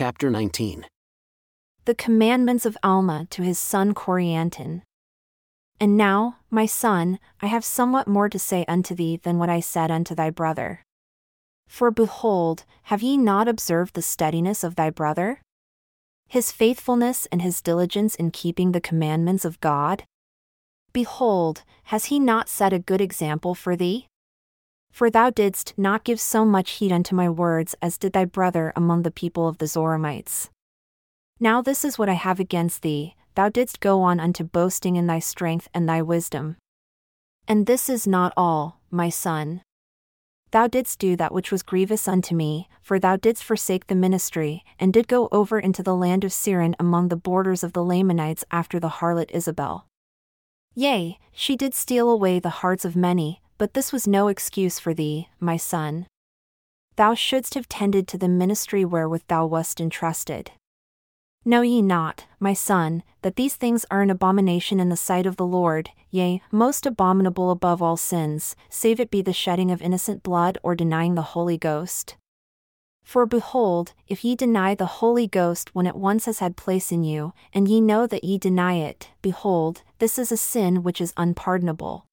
Chapter 19 The commandments of Alma to his son Corianton. And now, my son, I have somewhat more to say unto thee than what I said unto thy brother. For behold, have ye not observed the steadiness of thy brother? His faithfulness and his diligence in keeping the commandments of God? Behold, has he not set a good example for thee? For thou didst not give so much heed unto my words as did thy brother among the people of the Zoramites. Now this is what I have against thee, thou didst go on unto boasting in thy strength and thy wisdom. And this is not all, my son. Thou didst do that which was grievous unto me, for thou didst forsake the ministry, and did go over into the land of Siron among the borders of the Lamanites after the harlot Isabel. Yea, she did steal away the hearts of many, but this was no excuse for thee, my son. Thou shouldst have tended to the ministry wherewith thou wast entrusted. Know ye not, my son, that these things are an abomination in the sight of the Lord, yea, most abominable above all sins, save it be the shedding of innocent blood or denying the Holy Ghost? For behold, if ye deny the Holy Ghost when it once has had place in you, and ye know that ye deny it, behold, this is a sin which is unpardonable.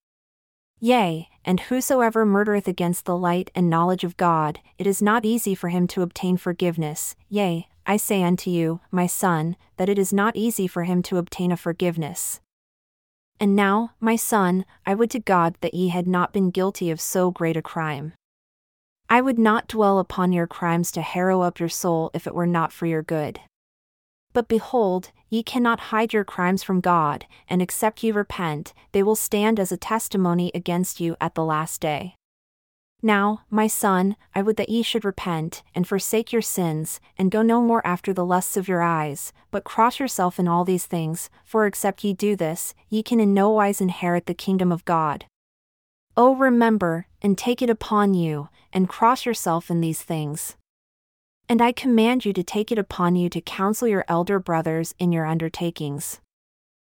Yea, and whosoever murdereth against the light and knowledge of God, it is not easy for him to obtain forgiveness, yea, I say unto you, my son, that it is not easy for him to obtain a forgiveness. And now, my son, I would to God that ye had not been guilty of so great a crime. I would not dwell upon your crimes to harrow up your soul if it were not for your good. But behold, ye cannot hide your crimes from God, and except ye repent, they will stand as a testimony against you at the last day. Now, my son, I would that ye should repent, and forsake your sins, and go no more after the lusts of your eyes, but cross yourself in all these things, for except ye do this, ye can in no wise inherit the kingdom of God. O remember, and take it upon you, and cross yourself in these things. And I command you to take it upon you to counsel your elder brothers in your undertakings.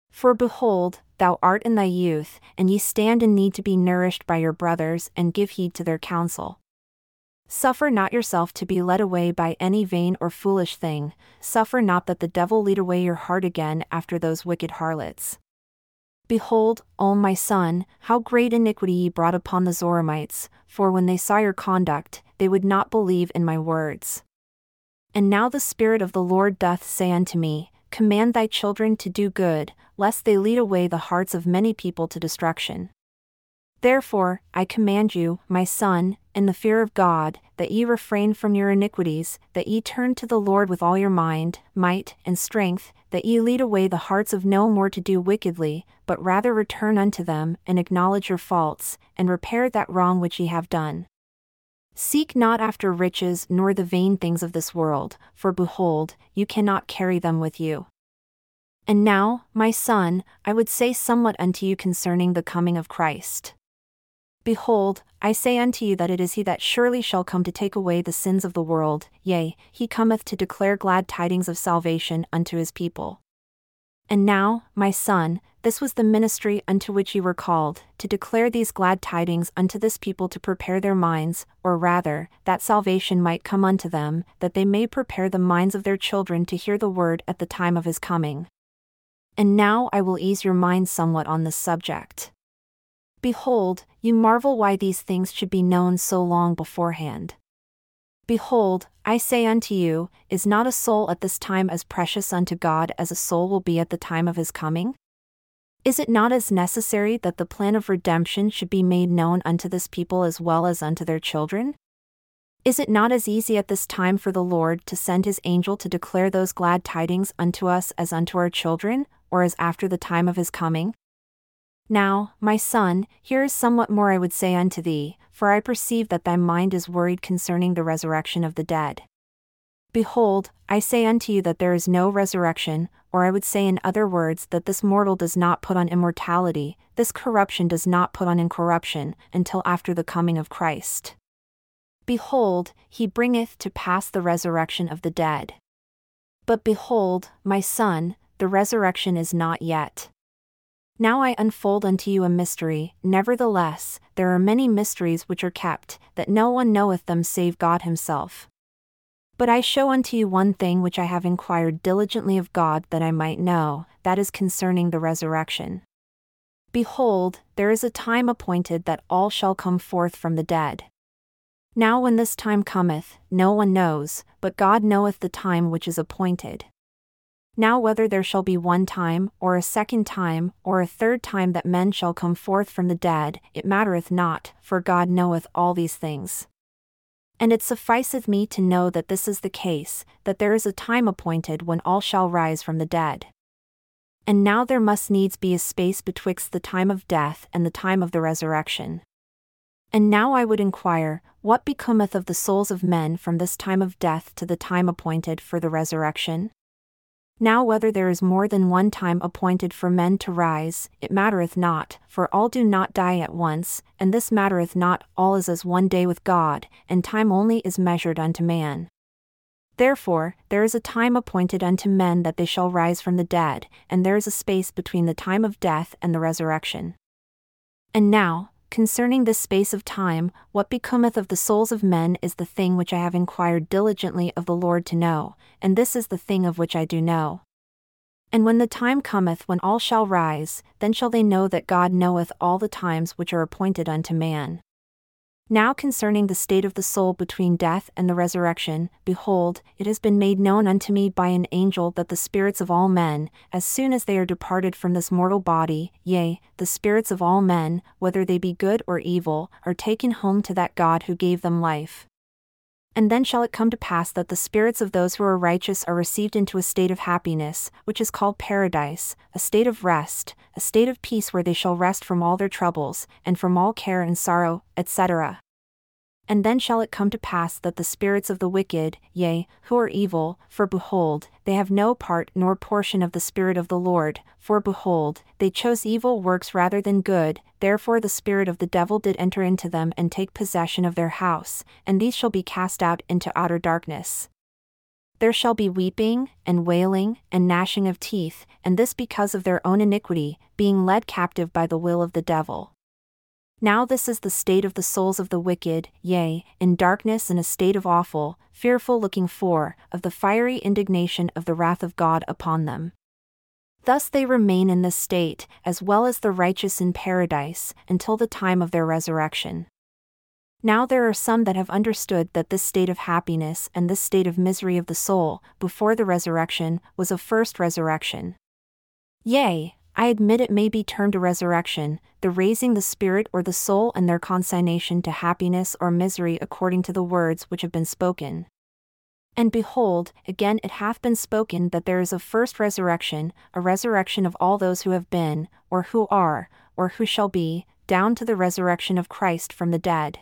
For behold, thou art in thy youth, and ye stand in need to be nourished by your brothers, and give heed to their counsel. Suffer not yourself to be led away by any vain or foolish thing, suffer not that the devil lead away your heart again after those wicked harlots. Behold, O my son, how great iniquity ye brought upon the Zoramites, for when they saw your conduct, they would not believe in my words. And now the Spirit of the Lord doth say unto me, Command thy children to do good, lest they lead away the hearts of many people to destruction. Therefore, I command you, my son, in the fear of God, that ye refrain from your iniquities, that ye turn to the Lord with all your mind, might, and strength, that ye lead away the hearts of no more to do wickedly, but rather return unto them, and acknowledge your faults, and repair that wrong which ye have done. Seek not after riches nor the vain things of this world, for behold, you cannot carry them with you. And now, my son, I would say somewhat unto you concerning the coming of Christ. Behold, I say unto you that it is he that surely shall come to take away the sins of the world, yea, he cometh to declare glad tidings of salvation unto his people. And now, my son, this was the ministry unto which you were called, to declare these glad tidings unto this people to prepare their minds, or rather, that salvation might come unto them, that they may prepare the minds of their children to hear the word at the time of his coming. And now I will ease your mind somewhat on this subject. Behold, you marvel why these things should be known so long beforehand. Behold, I say unto you, is not a soul at this time as precious unto God as a soul will be at the time of his coming? Is it not as necessary that the plan of redemption should be made known unto this people as well as unto their children? Is it not as easy at this time for the Lord to send his angel to declare those glad tidings unto us as unto our children, or as after the time of his coming? Now, my son, here is somewhat more I would say unto thee, for I perceive that thy mind is worried concerning the resurrection of the dead. Behold, I say unto you that there is no resurrection, or I would say in other words that this mortal does not put on immortality, this corruption does not put on incorruption, until after the coming of Christ. Behold, he bringeth to pass the resurrection of the dead. But behold, my son, the resurrection is not yet. Now I unfold unto you a mystery, nevertheless, there are many mysteries which are kept, that no one knoweth them save God himself. But I show unto you one thing which I have inquired diligently of God that I might know, that is concerning the resurrection. Behold, there is a time appointed that all shall come forth from the dead. Now, when this time cometh, no one knows, but God knoweth the time which is appointed. Now, whether there shall be one time, or a second time, or a third time that men shall come forth from the dead, it mattereth not, for God knoweth all these things. And it sufficeth me to know that this is the case, that there is a time appointed when all shall rise from the dead. And now there must needs be a space betwixt the time of death and the time of the resurrection. And now I would inquire, what becometh of the souls of men from this time of death to the time appointed for the resurrection? Now whether there is more than one time appointed for men to rise, it mattereth not, for all do not die at once, and this mattereth not, all is as one day with God, and time only is measured unto man. Therefore, there is a time appointed unto men that they shall rise from the dead, and there is a space between the time of death and the resurrection. And now, concerning this space of time, what becometh of the souls of men is the thing which I have inquired diligently of the Lord to know, and this is the thing of which I do know. And when the time cometh when all shall rise, then shall they know that God knoweth all the times which are appointed unto man. Now concerning the state of the soul between death and the resurrection, behold, it has been made known unto me by an angel that the spirits of all men, as soon as they are departed from this mortal body, yea, the spirits of all men, whether they be good or evil, are taken home to that God who gave them life. And then shall it come to pass that the spirits of those who are righteous are received into a state of happiness, which is called paradise, a state of rest, a state of peace where they shall rest from all their troubles, and from all care and sorrow, etc. And then shall it come to pass that the spirits of the wicked, yea, who are evil, for behold, they have no part nor portion of the Spirit of the Lord, for behold, they chose evil works rather than good, therefore the spirit of the devil did enter into them and take possession of their house, and these shall be cast out into outer darkness. There shall be weeping, and wailing, and gnashing of teeth, and this because of their own iniquity, being led captive by the will of the devil. Now this is the state of the souls of the wicked, yea, in darkness and a state of awful, fearful looking for, of the fiery indignation of the wrath of God upon them. Thus they remain in this state, as well as the righteous in paradise, until the time of their resurrection. Now there are some that have understood that this state of happiness and this state of misery of the soul, before the resurrection, was a first resurrection. Yea, I admit it may be termed a resurrection, the raising the spirit or the soul and their consignation to happiness or misery according to the words which have been spoken. And behold, again it hath been spoken that there is a first resurrection, a resurrection of all those who have been, or who are, or who shall be, down to the resurrection of Christ from the dead.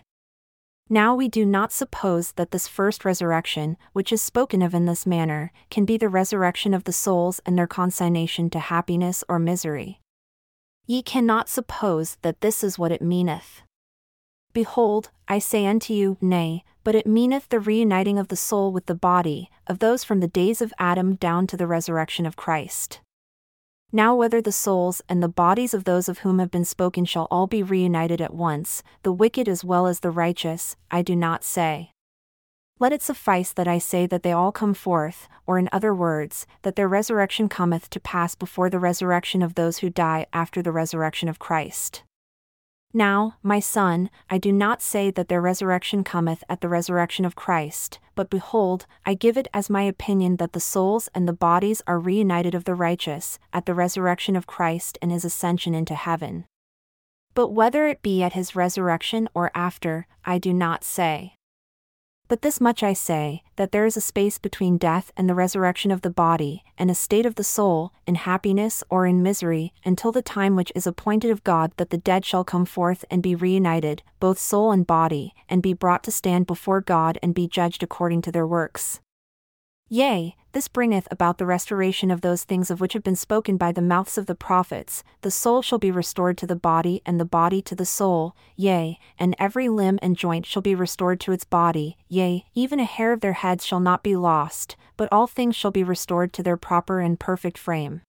Now we do not suppose that this first resurrection, which is spoken of in this manner, can be the resurrection of the souls and their consignation to happiness or misery. Ye cannot suppose that this is what it meaneth. Behold, I say unto you, Nay, but it meaneth the reuniting of the soul with the body, of those from the days of Adam down to the resurrection of Christ. Now, whether the souls and the bodies of those of whom have been spoken shall all be reunited at once, the wicked as well as the righteous, I do not say. Let it suffice that I say that they all come forth, or in other words, that their resurrection cometh to pass before the resurrection of those who die after the resurrection of Christ. Now, my son, I do not say that their resurrection cometh at the resurrection of Christ, but behold, I give it as my opinion that the souls and the bodies are reunited of the righteous, at the resurrection of Christ and his ascension into heaven. But whether it be at his resurrection or after, I do not say. But this much I say, that there is a space between death and the resurrection of the body, and a state of the soul, in happiness or in misery, until the time which is appointed of God that the dead shall come forth and be reunited, both soul and body, and be brought to stand before God and be judged according to their works. Yea, this bringeth about the restoration of those things of which have been spoken by the mouths of the prophets the soul shall be restored to the body, and the body to the soul, yea, and every limb and joint shall be restored to its body, yea, even a hair of their heads shall not be lost, but all things shall be restored to their proper and perfect frame.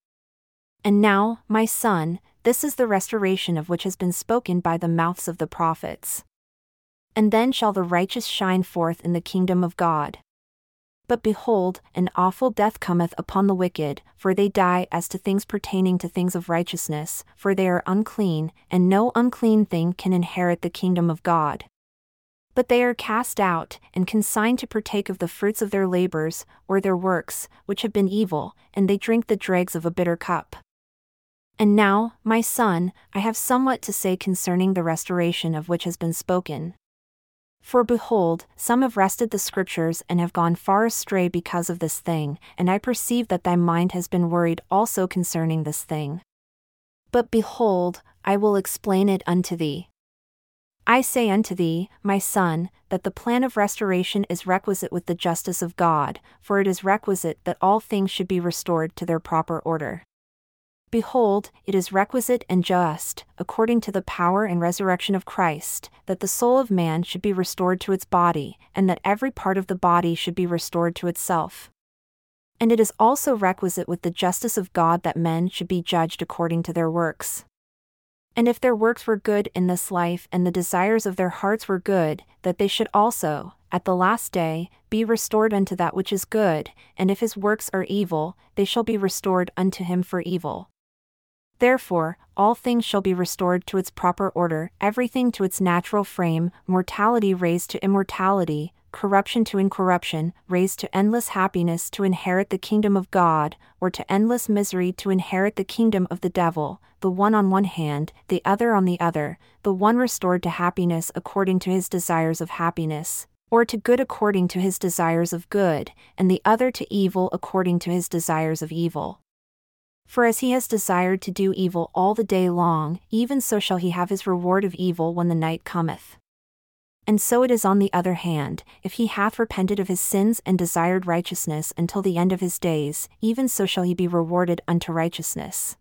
And now, my son, this is the restoration of which has been spoken by the mouths of the prophets. And then shall the righteous shine forth in the kingdom of God. But behold, an awful death cometh upon the wicked, for they die as to things pertaining to things of righteousness, for they are unclean, and no unclean thing can inherit the kingdom of God. But they are cast out, and consigned to partake of the fruits of their labors, or their works, which have been evil, and they drink the dregs of a bitter cup. And now, my son, I have somewhat to say concerning the restoration of which has been spoken. For behold, some have wrested the Scriptures and have gone far astray because of this thing, and I perceive that thy mind has been worried also concerning this thing. But behold, I will explain it unto thee. I say unto thee, my son, that the plan of restoration is requisite with the justice of God, for it is requisite that all things should be restored to their proper order. Behold, it is requisite and just, according to the power and resurrection of Christ, that the soul of man should be restored to its body, and that every part of the body should be restored to itself. And it is also requisite with the justice of God that men should be judged according to their works. And if their works were good in this life and the desires of their hearts were good, that they should also, at the last day, be restored unto that which is good, and if his works are evil, they shall be restored unto him for evil. Therefore, all things shall be restored to its proper order, everything to its natural frame, mortality raised to immortality, corruption to incorruption, raised to endless happiness to inherit the kingdom of God, or to endless misery to inherit the kingdom of the devil, the one on one hand, the other on the other, the one restored to happiness according to his desires of happiness, or to good according to his desires of good, and the other to evil according to his desires of evil. For as he has desired to do evil all the day long, even so shall he have his reward of evil when the night cometh. And so it is on the other hand, if he hath repented of his sins and desired righteousness until the end of his days, even so shall he be rewarded unto righteousness.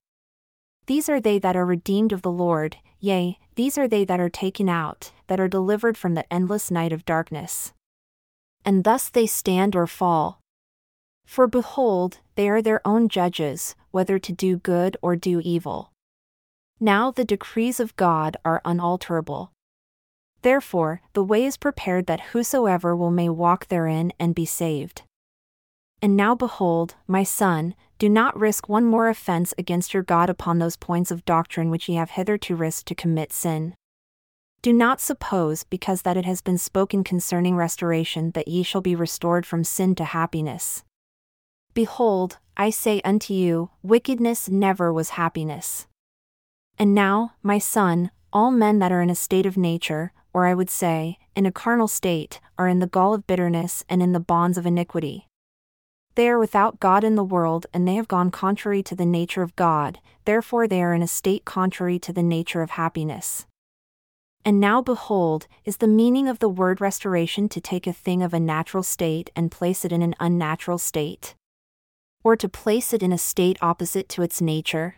These are they that are redeemed of the Lord, yea, these are they that are taken out, that are delivered from the endless night of darkness. And thus they stand or fall, for behold, they are their own judges, whether to do good or do evil. Now the decrees of God are unalterable. Therefore, the way is prepared that whosoever will may walk therein and be saved. And now behold, my son, do not risk one more offense against your God upon those points of doctrine which ye have hitherto risked to commit sin. Do not suppose, because that it has been spoken concerning restoration, that ye shall be restored from sin to happiness. Behold, I say unto you, wickedness never was happiness. And now, my son, all men that are in a state of nature, or I would say, in a carnal state, are in the gall of bitterness and in the bonds of iniquity. They are without God in the world, and they have gone contrary to the nature of God, therefore they are in a state contrary to the nature of happiness. And now behold, is the meaning of the word restoration to take a thing of a natural state and place it in an unnatural state? Or to place it in a state opposite to its nature?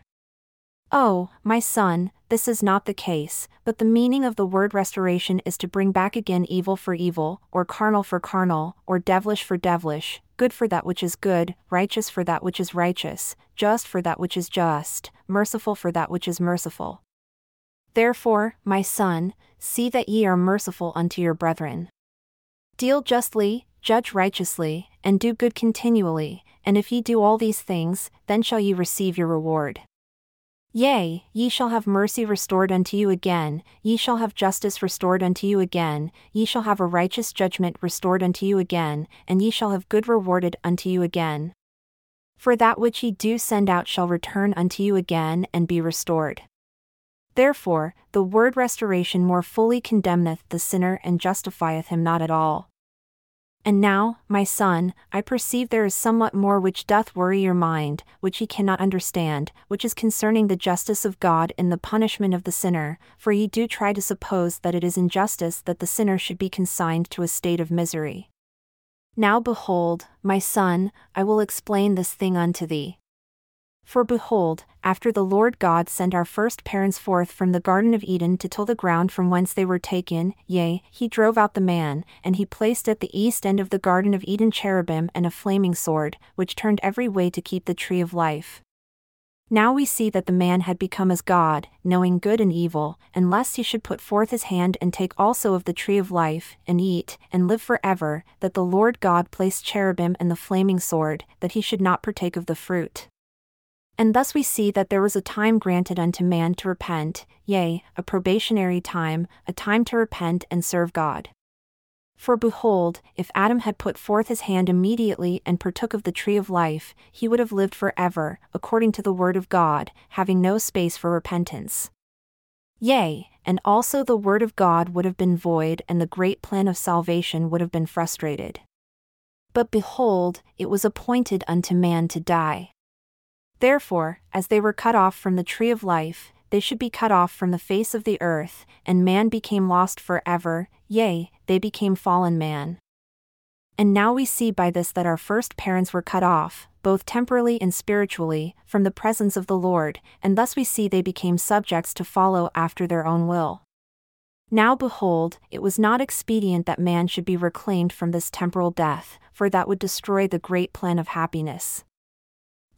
Oh, my son, this is not the case, but the meaning of the word restoration is to bring back again evil for evil, or carnal for carnal, or devilish for devilish, good for that which is good, righteous for that which is righteous, just for that which is just, merciful for that which is merciful. Therefore, my son, see that ye are merciful unto your brethren. Deal justly, judge righteously, and do good continually, and if ye do all these things, then shall ye receive your reward. Yea, ye shall have mercy restored unto you again, ye shall have justice restored unto you again, ye shall have a righteous judgment restored unto you again, and ye shall have good rewarded unto you again. For that which ye do send out shall return unto you again and be restored. Therefore, the word restoration more fully condemneth the sinner and justifieth him not at all. And now, my son, I perceive there is somewhat more which doth worry your mind, which ye cannot understand, which is concerning the justice of God in the punishment of the sinner, for ye do try to suppose that it is injustice that the sinner should be consigned to a state of misery. Now behold, my son, I will explain this thing unto thee. For behold, after the Lord God sent our first parents forth from the Garden of Eden to till the ground from whence they were taken, yea, he drove out the man, and he placed at the east end of the Garden of Eden cherubim and a flaming sword, which turned every way to keep the tree of life. Now we see that the man had become as God, knowing good and evil, and lest he should put forth his hand and take also of the tree of life, and eat, and live for ever, that the Lord God placed cherubim and the flaming sword, that he should not partake of the fruit. And thus we see that there was a time granted unto man to repent, yea, a probationary time, a time to repent and serve God. For behold, if Adam had put forth his hand immediately and partook of the tree of life, he would have lived for ever, according to the word of God, having no space for repentance. Yea, and also the word of God would have been void and the great plan of salvation would have been frustrated. But behold, it was appointed unto man to die. Therefore, as they were cut off from the tree of life, they should be cut off from the face of the earth, and man became lost for ever, yea, they became fallen man. And now we see by this that our first parents were cut off, both temporally and spiritually, from the presence of the Lord, and thus we see they became subjects to follow after their own will. Now behold, it was not expedient that man should be reclaimed from this temporal death, for that would destroy the great plan of happiness.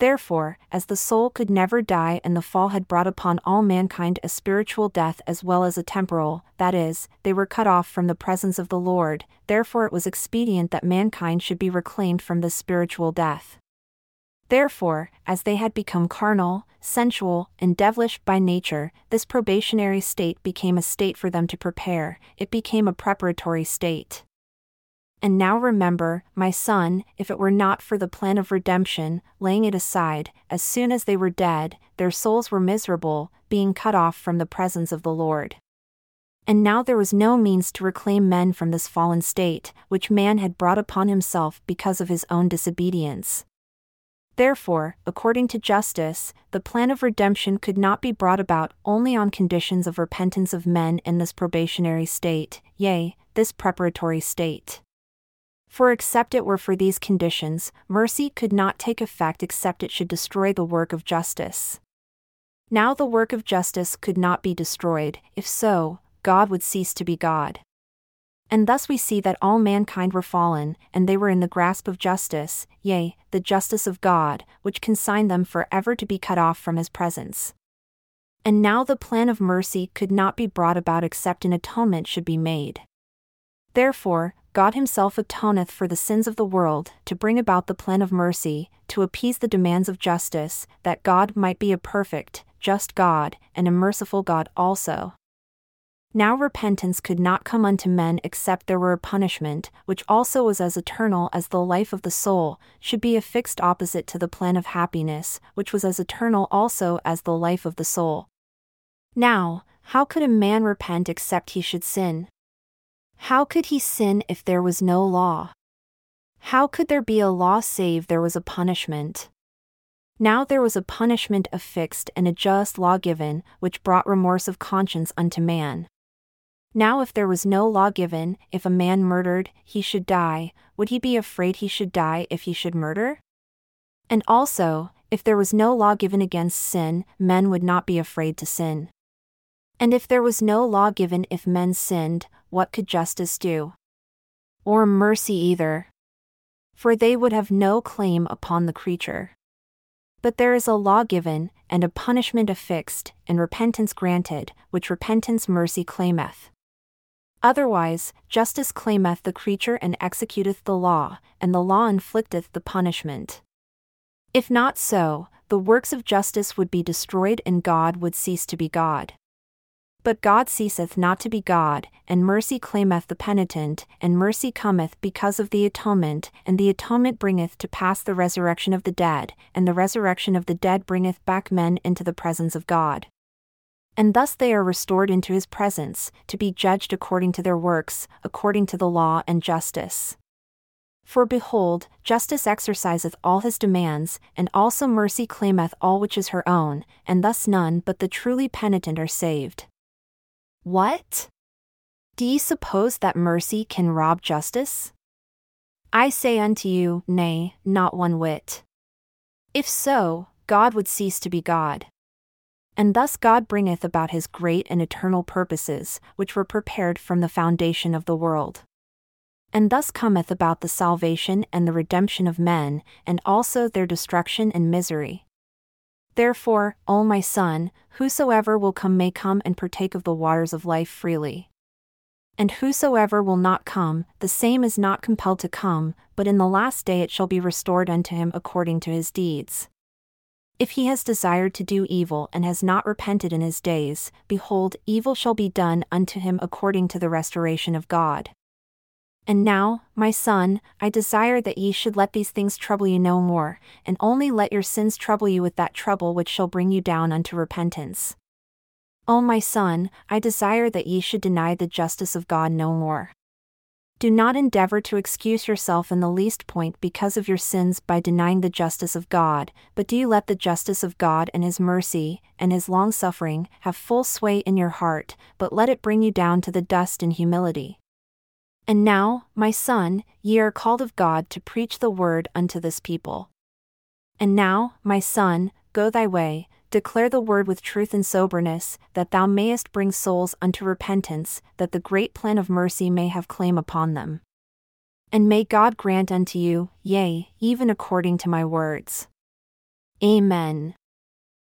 Therefore, as the soul could never die and the fall had brought upon all mankind a spiritual death as well as a temporal, that is, they were cut off from the presence of the Lord, therefore it was expedient that mankind should be reclaimed from this spiritual death. Therefore, as they had become carnal, sensual, and devilish by nature, this probationary state became a state for them to prepare, it became a preparatory state. And now remember, my son, if it were not for the plan of redemption, laying it aside, as soon as they were dead, their souls were miserable, being cut off from the presence of the Lord. And now there was no means to reclaim men from this fallen state, which man had brought upon himself because of his own disobedience. Therefore, according to justice, the plan of redemption could not be brought about only on conditions of repentance of men in this probationary state, yea, this preparatory state. For except it were for these conditions, mercy could not take effect except it should destroy the work of justice. Now the work of justice could not be destroyed, if so, God would cease to be God. And thus we see that all mankind were fallen, and they were in the grasp of justice, yea, the justice of God, which consigned them for ever to be cut off from his presence. And now the plan of mercy could not be brought about except an atonement should be made. Therefore, God Himself atoneth for the sins of the world, to bring about the plan of mercy, to appease the demands of justice, that God might be a perfect, just God, and a merciful God also. Now repentance could not come unto men except there were a punishment, which also was as eternal as the life of the soul, should be affixed opposite to the plan of happiness, which was as eternal also as the life of the soul. Now, how could a man repent except he should sin? How could he sin if there was no law? How could there be a law save there was a punishment? Now there was a punishment affixed and a just law given, which brought remorse of conscience unto man. Now, if there was no law given, if a man murdered, he should die, would he be afraid he should die if he should murder? And also, if there was no law given against sin, men would not be afraid to sin. And if there was no law given if men sinned, what could justice do? Or mercy either. For they would have no claim upon the creature. But there is a law given, and a punishment affixed, and repentance granted, which repentance mercy claimeth. Otherwise, justice claimeth the creature and executeth the law, and the law inflicteth the punishment. If not so, the works of justice would be destroyed and God would cease to be God. But God ceaseth not to be God, and mercy claimeth the penitent, and mercy cometh because of the atonement, and the atonement bringeth to pass the resurrection of the dead, and the resurrection of the dead bringeth back men into the presence of God. And thus they are restored into his presence, to be judged according to their works, according to the law and justice. For behold, justice exerciseth all his demands, and also mercy claimeth all which is her own, and thus none but the truly penitent are saved. What? Do ye suppose that mercy can rob justice? I say unto you, nay, not one whit. If so, God would cease to be God. And thus God bringeth about his great and eternal purposes, which were prepared from the foundation of the world. And thus cometh about the salvation and the redemption of men, and also their destruction and misery. Therefore, O my son, whosoever will come may come and partake of the waters of life freely. And whosoever will not come, the same is not compelled to come, but in the last day it shall be restored unto him according to his deeds. If he has desired to do evil and has not repented in his days, behold, evil shall be done unto him according to the restoration of God. And now, my son, I desire that ye should let these things trouble you no more, and only let your sins trouble you with that trouble which shall bring you down unto repentance. O my son, I desire that ye should deny the justice of God no more. Do not endeavor to excuse yourself in the least point because of your sins by denying the justice of God, but do you let the justice of God and His mercy, and His long suffering, have full sway in your heart, but let it bring you down to the dust in humility. And now, my son, ye are called of God to preach the word unto this people. And now, my son, go thy way, declare the word with truth and soberness, that thou mayest bring souls unto repentance, that the great plan of mercy may have claim upon them. And may God grant unto you, yea, even according to my words. Amen.